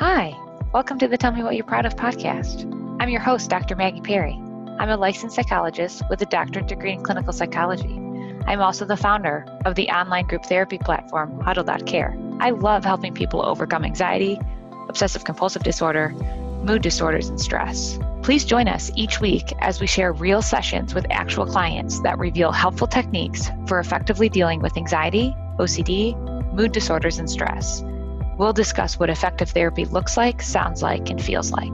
Hi, welcome to the Tell Me What You're Proud of podcast. I'm your host, Dr. Maggie Perry. I'm a licensed psychologist with a doctorate degree in clinical psychology. I'm also the founder of the online group therapy platform Huddle.care. I love helping people overcome anxiety, obsessive compulsive disorder, mood disorders, and stress. Please join us each week as we share real sessions with actual clients that reveal helpful techniques for effectively dealing with anxiety, OCD, mood disorders, and stress. We'll discuss what effective therapy looks like, sounds like, and feels like.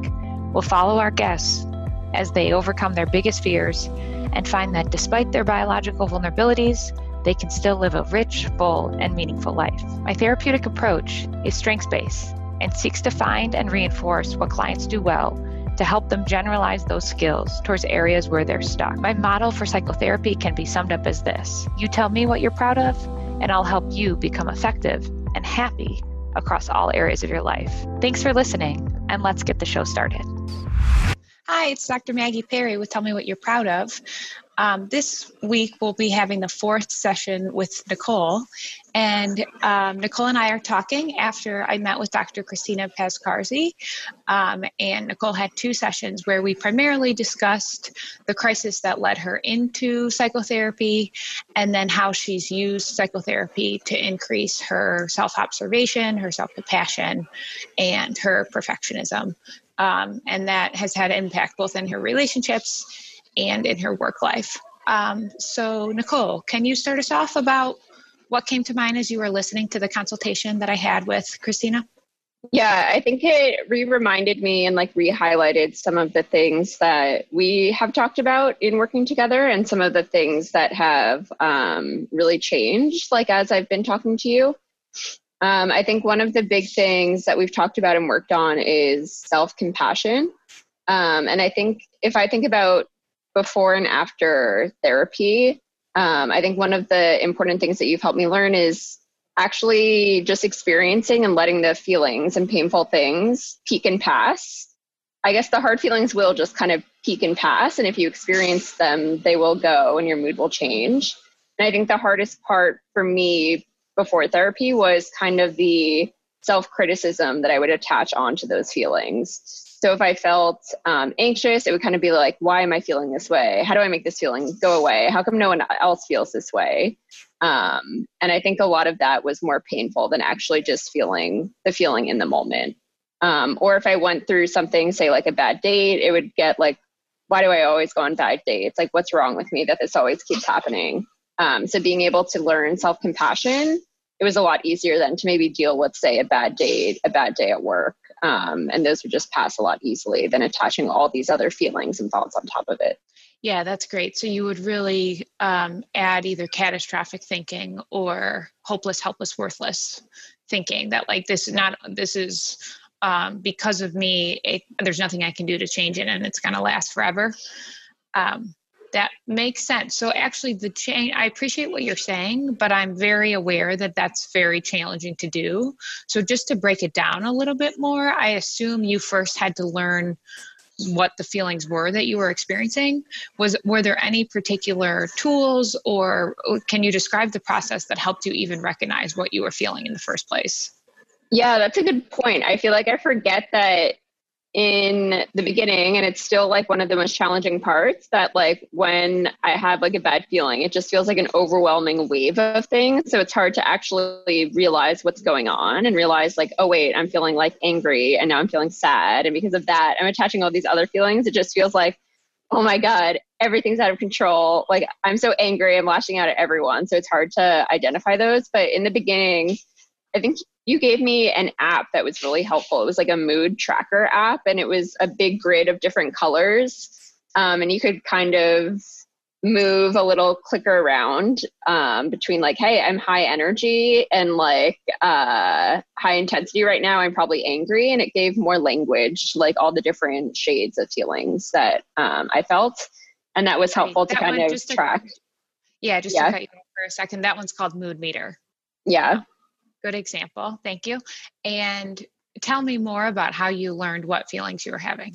We'll follow our guests as they overcome their biggest fears and find that despite their biological vulnerabilities, they can still live a rich, full, and meaningful life. My therapeutic approach is strengths based and seeks to find and reinforce what clients do well to help them generalize those skills towards areas where they're stuck. My model for psychotherapy can be summed up as this You tell me what you're proud of, and I'll help you become effective and happy across all areas of your life. Thanks for listening, and let's get the show started. Hi, it's Dr. Maggie Perry with Tell Me What You're Proud of. Um, this week we'll be having the fourth session with Nicole, and um, Nicole and I are talking after I met with Dr. Christina Pazkarzi. Um, and Nicole had two sessions where we primarily discussed the crisis that led her into psychotherapy and then how she's used psychotherapy to increase her self observation, her self compassion, and her perfectionism. Um, and that has had impact both in her relationships and in her work life. Um, so, Nicole, can you start us off about what came to mind as you were listening to the consultation that I had with Christina? Yeah, I think it re reminded me and like re highlighted some of the things that we have talked about in working together and some of the things that have um, really changed, like as I've been talking to you. Um, I think one of the big things that we've talked about and worked on is self compassion. Um, and I think if I think about before and after therapy, um, I think one of the important things that you've helped me learn is actually just experiencing and letting the feelings and painful things peak and pass. I guess the hard feelings will just kind of peak and pass. And if you experience them, they will go and your mood will change. And I think the hardest part for me before therapy was kind of the self criticism that I would attach onto those feelings. So if I felt um, anxious, it would kind of be like, why am I feeling this way? How do I make this feeling go away? How come no one else feels this way? Um, and I think a lot of that was more painful than actually just feeling the feeling in the moment. Um, or if I went through something, say like a bad date, it would get like, why do I always go on bad dates? Like, what's wrong with me that this always keeps happening? Um, so being able to learn self compassion, it was a lot easier than to maybe deal with, say, a bad day, a bad day at work. Um, and those would just pass a lot easily than attaching all these other feelings and thoughts on top of it. Yeah, that's great. So you would really um, add either catastrophic thinking or hopeless, helpless, worthless thinking that like this is not this is um, because of me. It, there's nothing I can do to change it, and it's going to last forever. Um, that makes sense. So actually, the change. I appreciate what you're saying, but I'm very aware that that's very challenging to do. So just to break it down a little bit more, I assume you first had to learn what the feelings were that you were experiencing was were there any particular tools or oh, can you describe the process that helped you even recognize what you were feeling in the first place yeah that's a good point i feel like i forget that in the beginning and it's still like one of the most challenging parts that like when i have like a bad feeling it just feels like an overwhelming wave of things. So it's hard to actually realize what's going on and realize like oh wait i'm feeling like angry and now i'm feeling sad. And because of that i'm attaching all these other feelings. It just feels like oh my god everything's out of control. Like i'm so angry i'm lashing out at everyone. So it's hard to identify those. But in the beginning i think you gave me an app that was really helpful. It was like a mood tracker app, and it was a big grid of different colors. Um, and you could kind of move a little clicker around um, between like, hey, I'm high energy and like uh, high intensity right now. I'm probably angry, and it gave more language, like all the different shades of feelings that um, I felt, and that was helpful that to kind of track. yeah, just yeah. to cut you for a second. That one's called Mood Meter. Yeah. Good example. Thank you. And tell me more about how you learned what feelings you were having.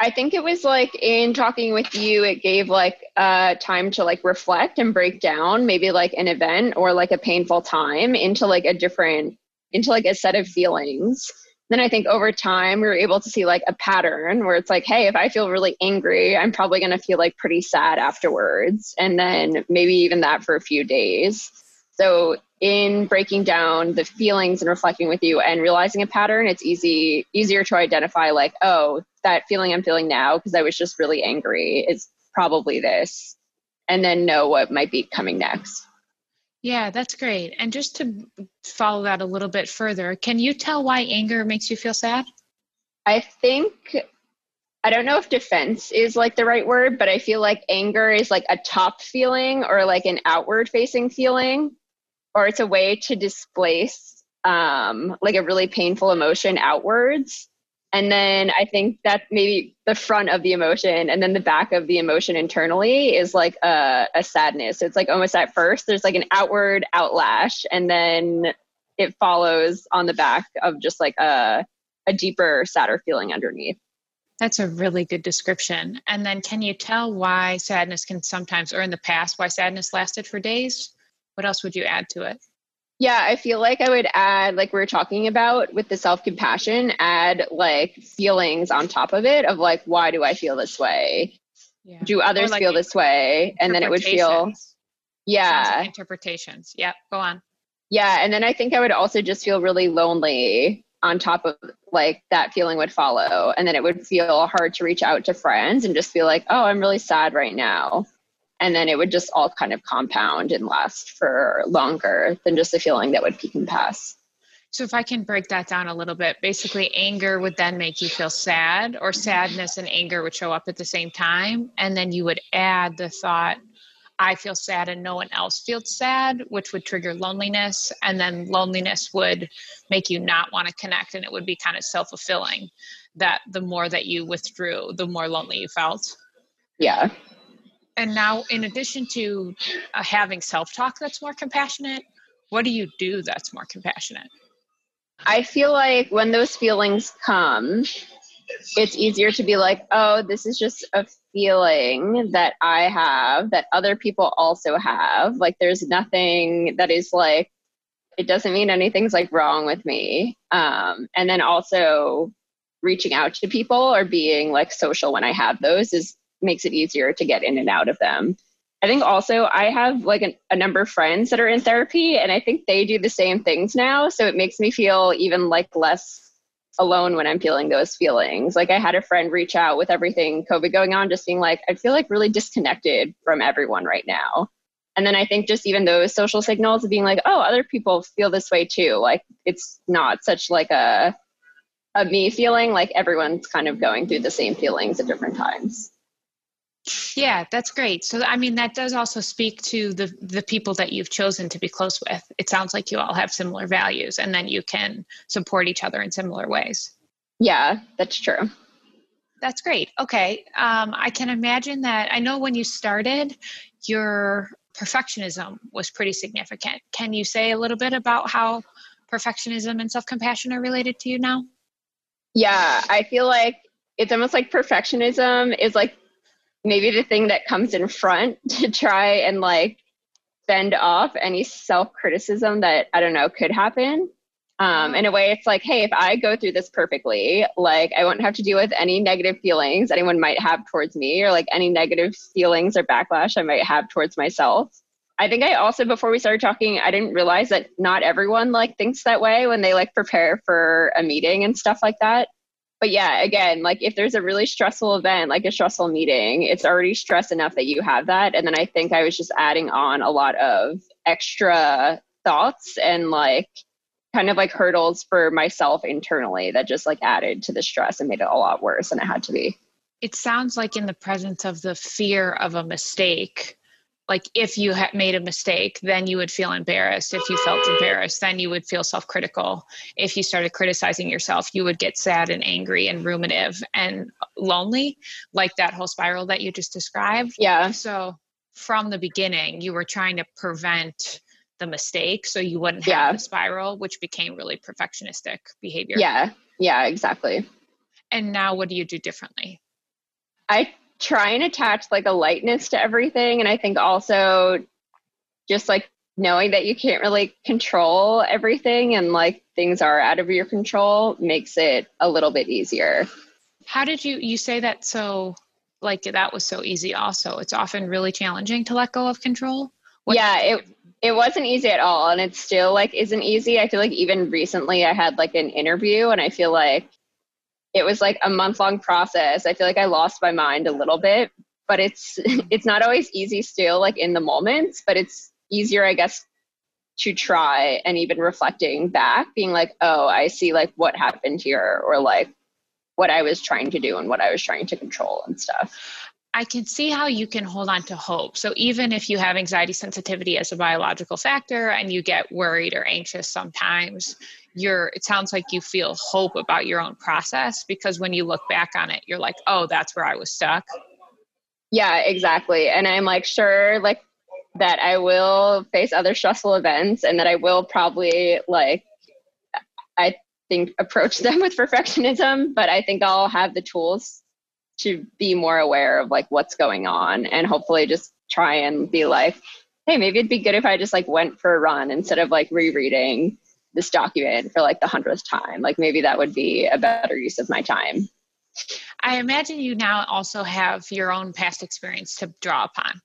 I think it was like in talking with you, it gave like uh, time to like reflect and break down maybe like an event or like a painful time into like a different, into like a set of feelings then I think over time we were able to see like a pattern where it's like, hey, if I feel really angry, I'm probably going to feel like pretty sad afterwards. And then maybe even that for a few days. So in breaking down the feelings and reflecting with you and realizing a pattern, it's easy easier to identify like, oh, that feeling I'm feeling now because I was just really angry is probably this. And then know what might be coming next. Yeah, that's great. And just to follow that a little bit further, can you tell why anger makes you feel sad? I think I don't know if defense is like the right word, but I feel like anger is like a top feeling or like an outward facing feeling, or it's a way to displace um, like a really painful emotion outwards. And then I think that maybe the front of the emotion and then the back of the emotion internally is like a, a sadness. It's like almost at first there's like an outward outlash and then it follows on the back of just like a, a deeper, sadder feeling underneath. That's a really good description. And then can you tell why sadness can sometimes, or in the past, why sadness lasted for days? What else would you add to it? Yeah, I feel like I would add, like we are talking about with the self compassion, add like feelings on top of it of like, why do I feel this way? Yeah. Do others like feel this way? And then it would feel, yeah. Like interpretations. Yep. Go on. Yeah. And then I think I would also just feel really lonely on top of like that feeling would follow. And then it would feel hard to reach out to friends and just feel like, oh, I'm really sad right now and then it would just all kind of compound and last for longer than just a feeling that would peak and pass. So, if I can break that down a little bit, basically, anger would then make you feel sad, or sadness and anger would show up at the same time. And then you would add the thought, I feel sad and no one else feels sad, which would trigger loneliness. And then loneliness would make you not want to connect, and it would be kind of self fulfilling that the more that you withdrew, the more lonely you felt. Yeah and now in addition to uh, having self-talk that's more compassionate what do you do that's more compassionate? I feel like when those feelings come it's easier to be like oh this is just a feeling that i have that other people also have. Like there's nothing that is like it doesn't mean anything's like wrong with me. Um, and then also reaching out to people or being like social when i have those is makes it easier to get in and out of them. I think also I have like an, a number of friends that are in therapy and I think they do the same things now. So it makes me feel even like less alone when I'm feeling those feelings. Like I had a friend reach out with everything COVID going on, just being like, I feel like really disconnected from everyone right now. And then I think just even those social signals of being like, oh, other people feel this way too. Like it's not such like a a me feeling, like everyone's kind of going through the same feelings at different times. Yeah, that's great. So I mean that does also speak to the the people that you've chosen to be close with. It sounds like you all have similar values and then you can support each other in similar ways. Yeah, that's true. That's great. Okay. Um, I can imagine that. I know when you started, your perfectionism was pretty significant. Can you say a little bit about how perfectionism and self compassion are related to you now? Yeah, I feel like it's almost like perfectionism is like maybe the thing that comes in front to try and like fend off any self criticism that I don't know could happen. Um, in a way, it's like, hey, if I go through this perfectly, like I won't have to deal with any negative feelings anyone might have towards me or like any negative feelings or backlash I might have towards myself. I think I also, before we started talking, I didn't realize that not everyone like thinks that way when they like prepare for a meeting and stuff like that but yeah, again, like if there's a really stressful event, like a stressful meeting, it's already stress enough that you have that. And then I think I was just adding on a lot of extra thoughts and like kind of like hurdles for myself internally that just like added to the stress and made it a lot worse than it had to be. It sounds like in the presence of the fear of a mistake, like if you had made a mistake then you would feel embarrassed. If you felt embarrassed then you would feel self-critical. If you started criticizing yourself you would get sad and angry and ruminative and lonely like that whole spiral that you just described. Yeah. So from the beginning you were trying to prevent the mistake so you wouldn't have yeah. the spiral which became really perfectionistic behavior. Yeah. Yeah exactly. And now what do you do differently? I try and attach like a lightness to everything. And I think also just like knowing that you can't really control everything and like things are out of your control makes it a little bit easier. How did you you say that so like that was so easy also. It's often really challenging to let go of control. What yeah, it it wasn't easy at all and it still like isn't easy. I feel like even recently I had like an interview and I feel like it was like a month long process. I feel like I lost my mind a little bit, but it's it's not always easy still like in the moments, but it's easier I guess to try and even reflecting back being like, "Oh, I see like what happened here or like what I was trying to do and what I was trying to control and stuff." I can see how you can hold on to hope. So even if you have anxiety sensitivity as a biological factor and you get worried or anxious sometimes, you're it sounds like you feel hope about your own process because when you look back on it, you're like, "Oh, that's where I was stuck." Yeah, exactly. And I'm like, sure, like that I will face other stressful events and that I will probably like I think approach them with perfectionism, but I think I'll have the tools to be more aware of like what's going on and hopefully just try and be like, hey, maybe it'd be good if I just like went for a run instead of like rereading this document for like the hundredth time. Like maybe that would be a better use of my time. I imagine you now also have your own past experience to draw upon.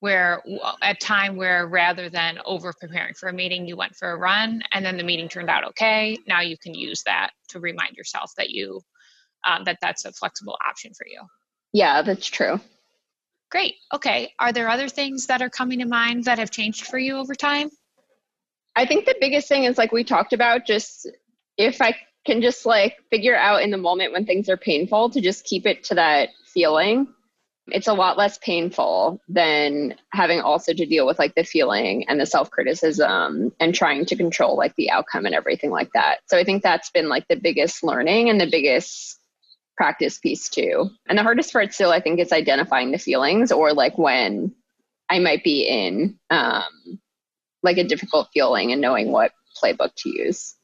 Where at a time where rather than over preparing for a meeting, you went for a run and then the meeting turned out okay. Now you can use that to remind yourself that you um, that that's a flexible option for you. Yeah, that's true. Great. Okay. Are there other things that are coming to mind that have changed for you over time? I think the biggest thing is like we talked about just if I can just like figure out in the moment when things are painful to just keep it to that feeling. It's a lot less painful than having also to deal with like the feeling and the self criticism and trying to control like the outcome and everything like that. So I think that's been like the biggest learning and the biggest practice piece too. And the hardest part still, I think, is identifying the feelings or like when I might be in um, like a difficult feeling and knowing what playbook to use.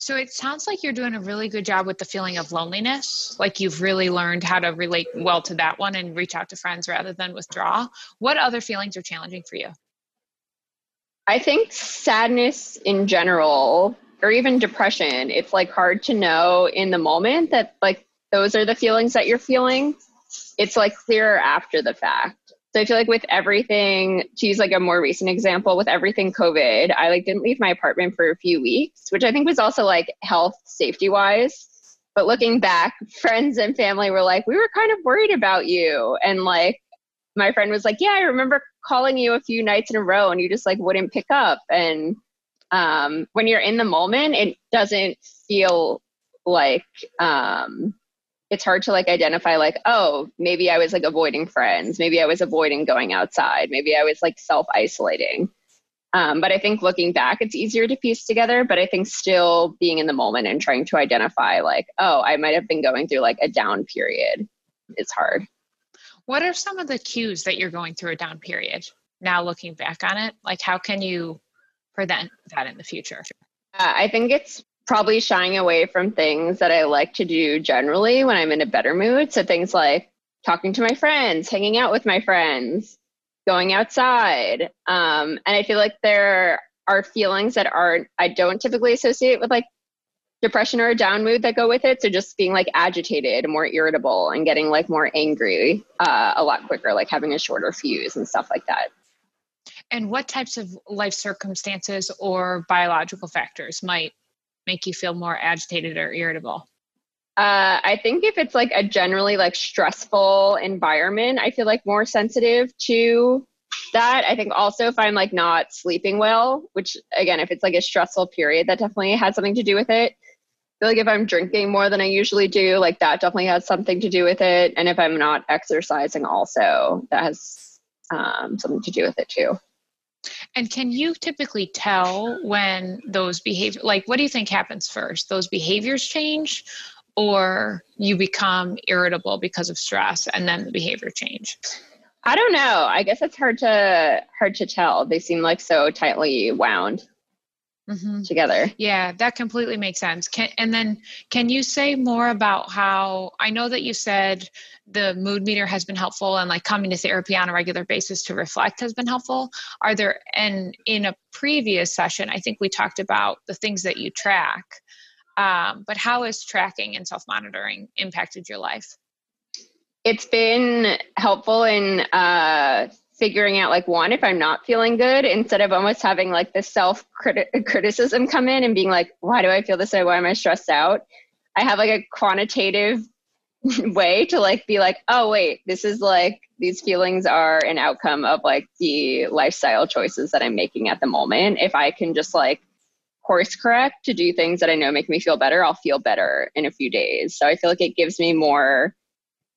So it sounds like you're doing a really good job with the feeling of loneliness. Like you've really learned how to relate well to that one and reach out to friends rather than withdraw. What other feelings are challenging for you? I think sadness in general, or even depression, it's like hard to know in the moment that like those are the feelings that you're feeling. It's like clearer after the fact. I feel like with everything, to use like a more recent example, with everything COVID, I like didn't leave my apartment for a few weeks, which I think was also like health safety wise. But looking back, friends and family were like, we were kind of worried about you. And like my friend was like, yeah, I remember calling you a few nights in a row and you just like wouldn't pick up. And um, when you're in the moment, it doesn't feel like um, it's hard to like identify like oh maybe i was like avoiding friends. Maybe i was avoiding going outside. Maybe i was like self isolating um, but i think looking back it's easier to piece together but i think still being in the moment and trying to identify like oh i might have been going through like a down period is hard. What are some of the cues that you're going through a down period now looking back on it? Like how can you prevent that in the future? Uh, i think it's probably shying away from things that I like to do generally when I'm in a better mood. So things like talking to my friends, hanging out with my friends, going outside. Um, and I feel like there are feelings that aren't, I don't typically associate with like depression or a down mood that go with it. So just being like agitated, more irritable, and getting like more angry uh, a lot quicker, like having a shorter fuse and stuff like that. And what types of life circumstances or biological factors might make you feel more agitated or irritable? Uh, I think if it's like a generally like stressful environment, I feel like more sensitive to that. I think also if I'm like not sleeping well, which again, if it's like a stressful period, that definitely has something to do with it. I feel like if I'm drinking more than I usually do, like that definitely has something to do with it. And if I'm not exercising, also that has um, something to do with it too. And can you typically tell when those behavior like what do you think happens first? Those behaviors change or you become irritable because of stress and then the behavior change? I don't know. I guess it's hard to hard to tell. They seem like so tightly wound. Mm-hmm. together. Yeah, that completely makes sense. Can, and then can you say more about how I know that you said the mood meter has been helpful and like coming to therapy on a regular basis to reflect has been helpful. Are there and in a previous session, I think we talked about the things that you track. Um, but how has tracking and self monitoring impacted your life? It's been helpful in uh, figuring out like one if i'm not feeling good instead of almost having like the self criticism come in and being like why do i feel this way? Why am i stressed out? I have like a quantitative way to like be like oh wait this is like these feelings are an outcome of like the lifestyle choices that i'm making at the moment. If i can just like course correct to do things that i know make me feel better i'll feel better in a few days. So i feel like it gives me more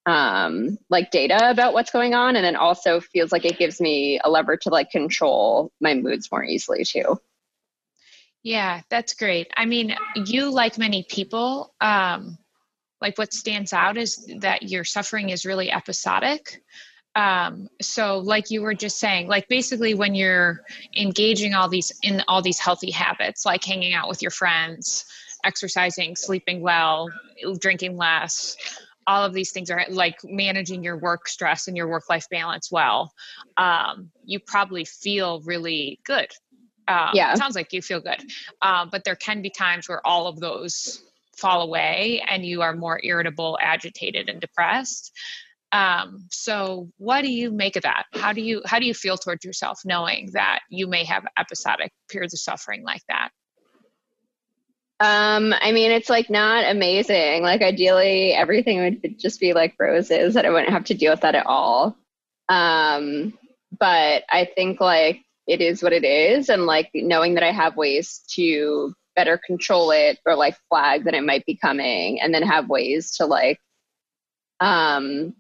um, like data about what's going on. And then also feels like it gives me a lever to like control my moods more easily too. Yeah that's great. I mean you like many people um, like what stands out is that your suffering is really episodic. Um, so like you were just saying like basically when you're engaging all these in all these healthy habits like hanging out with your friends exercising sleeping well drinking less all of these things are like managing your work stress and your work life balance well um, you probably feel really good. Um, yeah. sounds like you feel good. Um, but there can be times where all of those fall away and you are more irritable agitated and depressed. Um, so what do you make of that? How do you how do you feel towards yourself knowing that you may have episodic periods of suffering like that um, I mean, it's like not amazing. Like ideally, everything would just be like roses that I wouldn't have to deal with that at all. Um, but I think like it is what it is, and like knowing that I have ways to better control it or like flag that it might be coming, and then have ways to like um,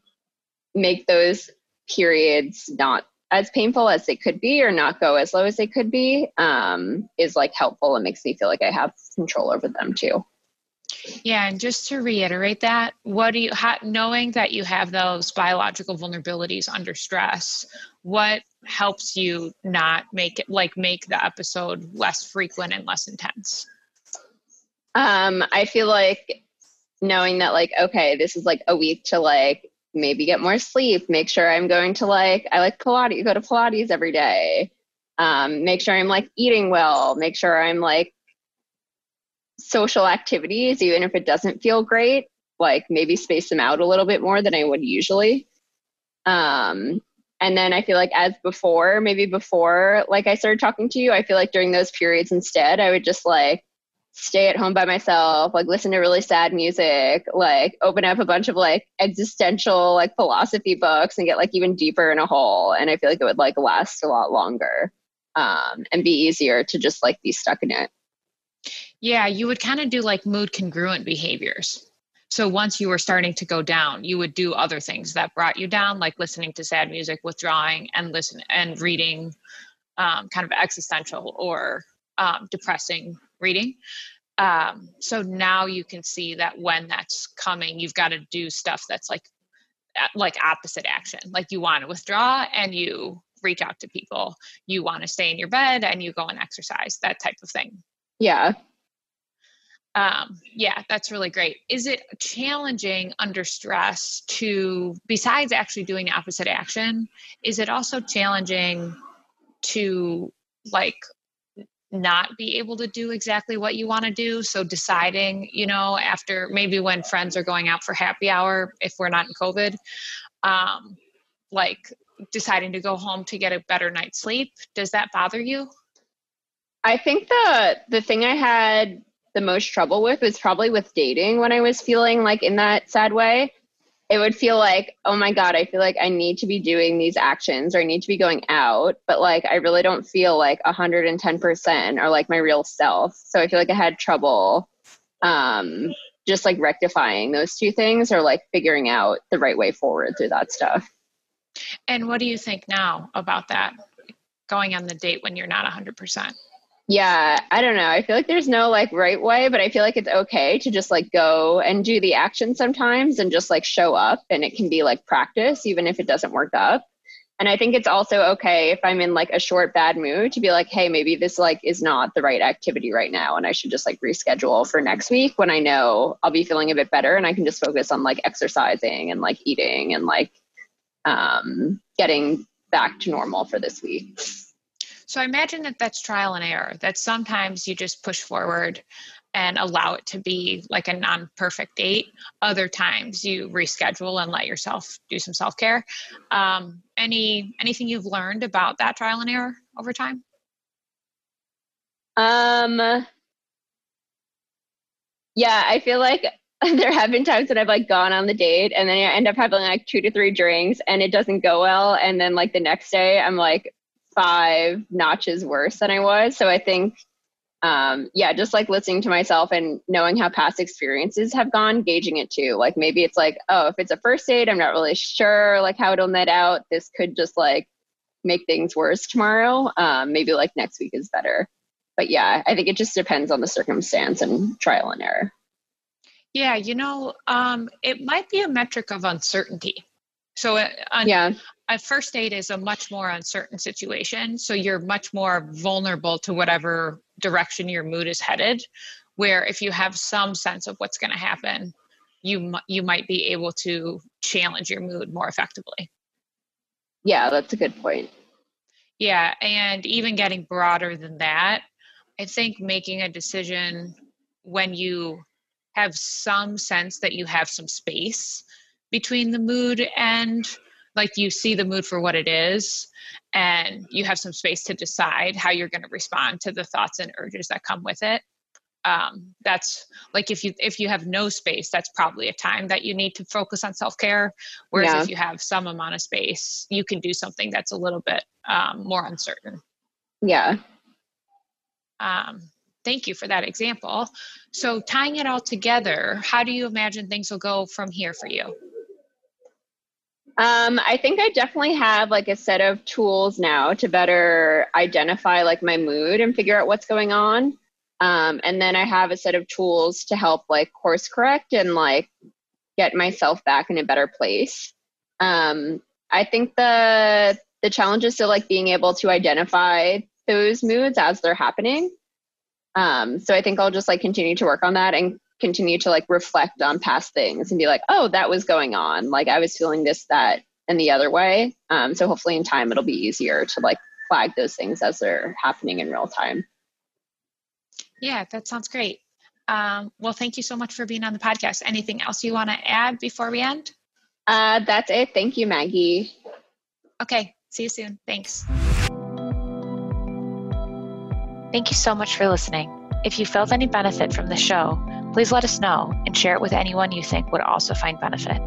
make those periods not as painful as they could be or not go as low as they could be um, is like helpful and makes me feel like I have control over them too. Yeah, and just to reiterate that, what do you ha- knowing that you have those biological vulnerabilities under stress? What helps you not make it like make the episode less frequent and less intense? Um, I feel like knowing that like okay, this is like a week to like maybe get more sleep make sure i'm going to like i like pilates go to pilates every day. Um, make sure i'm like eating well make sure i'm like social activities even if it doesn't feel great like maybe space them out a little bit more than i would usually. Um, and then i feel like as before maybe before like i started talking to you i feel like during those periods instead i would just like stay at home by myself, like listen to really sad music, like open up a bunch of like existential like philosophy books and get like even deeper in a hole. And I feel like it would like last a lot longer um, and be easier to just like be stuck in it. Yeah, you would kind of do like mood congruent behaviors. So once you were starting to go down, you would do other things that brought you down, like listening to sad music, withdrawing, and listen and reading um, kind of existential or um, depressing reading. Um, so now you can see that when that's coming, you've got to do stuff that's like like opposite action. Like you want to withdraw and you reach out to people. You want to stay in your bed and you go and exercise. That type of thing. Yeah. Um, yeah, that's really great. Is it challenging under stress to, besides actually doing the opposite action, is it also challenging to like not be able to do exactly what you want to do. So deciding, you know, after maybe when friends are going out for happy hour, if we're not in COVID, um, like deciding to go home to get a better night's sleep. Does that bother you? I think the the thing I had the most trouble with was probably with dating when I was feeling like in that sad way it would feel like, oh my God, I feel like I need to be doing these actions or I need to be going out, but like I really don't feel like 110% or like my real self. So I feel like I had trouble um, just like rectifying those two things or like figuring out the right way forward through that stuff. And what do you think now about that? Going on the date when you're not 100%? Yeah i don't know. I feel like there's no like right way but i feel like it's okay to just like go and do the action sometimes and just like show up and it can be like practice even if it doesn't work up. And i think it's also okay if i'm in like a short bad mood to be like hey maybe this like is not the right activity right now and i should just like reschedule for next week when i know i'll be feeling a bit better and i can just focus on like exercising and like eating and like um getting back to normal for this week so I imagine that that's trial and error, that sometimes you just push forward and allow it to be like a non perfect date. Other times you reschedule and let yourself do some self care. Um, any anything you've learned about that trial and error over time? Um, yeah, I feel like there have been times that I've like gone on the date and then I end up having like two to three drinks and it doesn't go well. And then like the next day I'm like, five notches worse than I was. So I think, um, yeah, just like listening to myself and knowing how past experiences have gone, gauging it too. Like maybe it's like, oh, if it's a first date, I'm not really sure like how it'll net out. This could just like make things worse tomorrow. Um, maybe like next week is better. But yeah, I think it just depends on the circumstance and trial and error. Yeah, you know, um, it might be a metric of uncertainty. So, uh, yeah, a first date is a much more uncertain situation so you're much more vulnerable to whatever direction your mood is headed where if you have some sense of what's going to happen you you might be able to challenge your mood more effectively. Yeah that's a good point. Yeah and even getting broader than that i think making a decision when you have some sense that you have some space between the mood and like you see the mood for what it is and you have some space to decide how you're going to respond to the thoughts and urges that come with it. Um, that's like if you if you have no space that's probably a time that you need to focus on self-care whereas yeah. if you have some amount of space you can do something that's a little bit um, more uncertain. Yeah. Um, thank you for that example. So tying it all together how do you imagine things will go from here for you um, I think I definitely have like a set of tools now to better identify like my mood and figure out what's going on. Um, and then I have a set of tools to help like course correct and like get myself back in a better place. Um, I think the the challenge is still like being able to identify those moods as they're happening. Um, so I think I'll just like continue to work on that and continue to like reflect on past things and be like, oh, that was going on. Like I was feeling this, that, and the other way. Um, so hopefully in time it'll be easier to like flag those things as they're happening in real time. Yeah, that sounds great. Um, well, thank you so much for being on the podcast. Anything else you want to add before we end? Uh, that's it. Thank you, Maggie. Okay. See you soon. Thanks. Thank you so much for listening. If you felt any benefit from the show, please let us know and share it with anyone you think would also find benefit.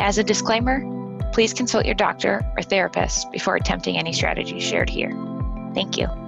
As a disclaimer, please consult your doctor or therapist before attempting any strategies shared here. Thank you.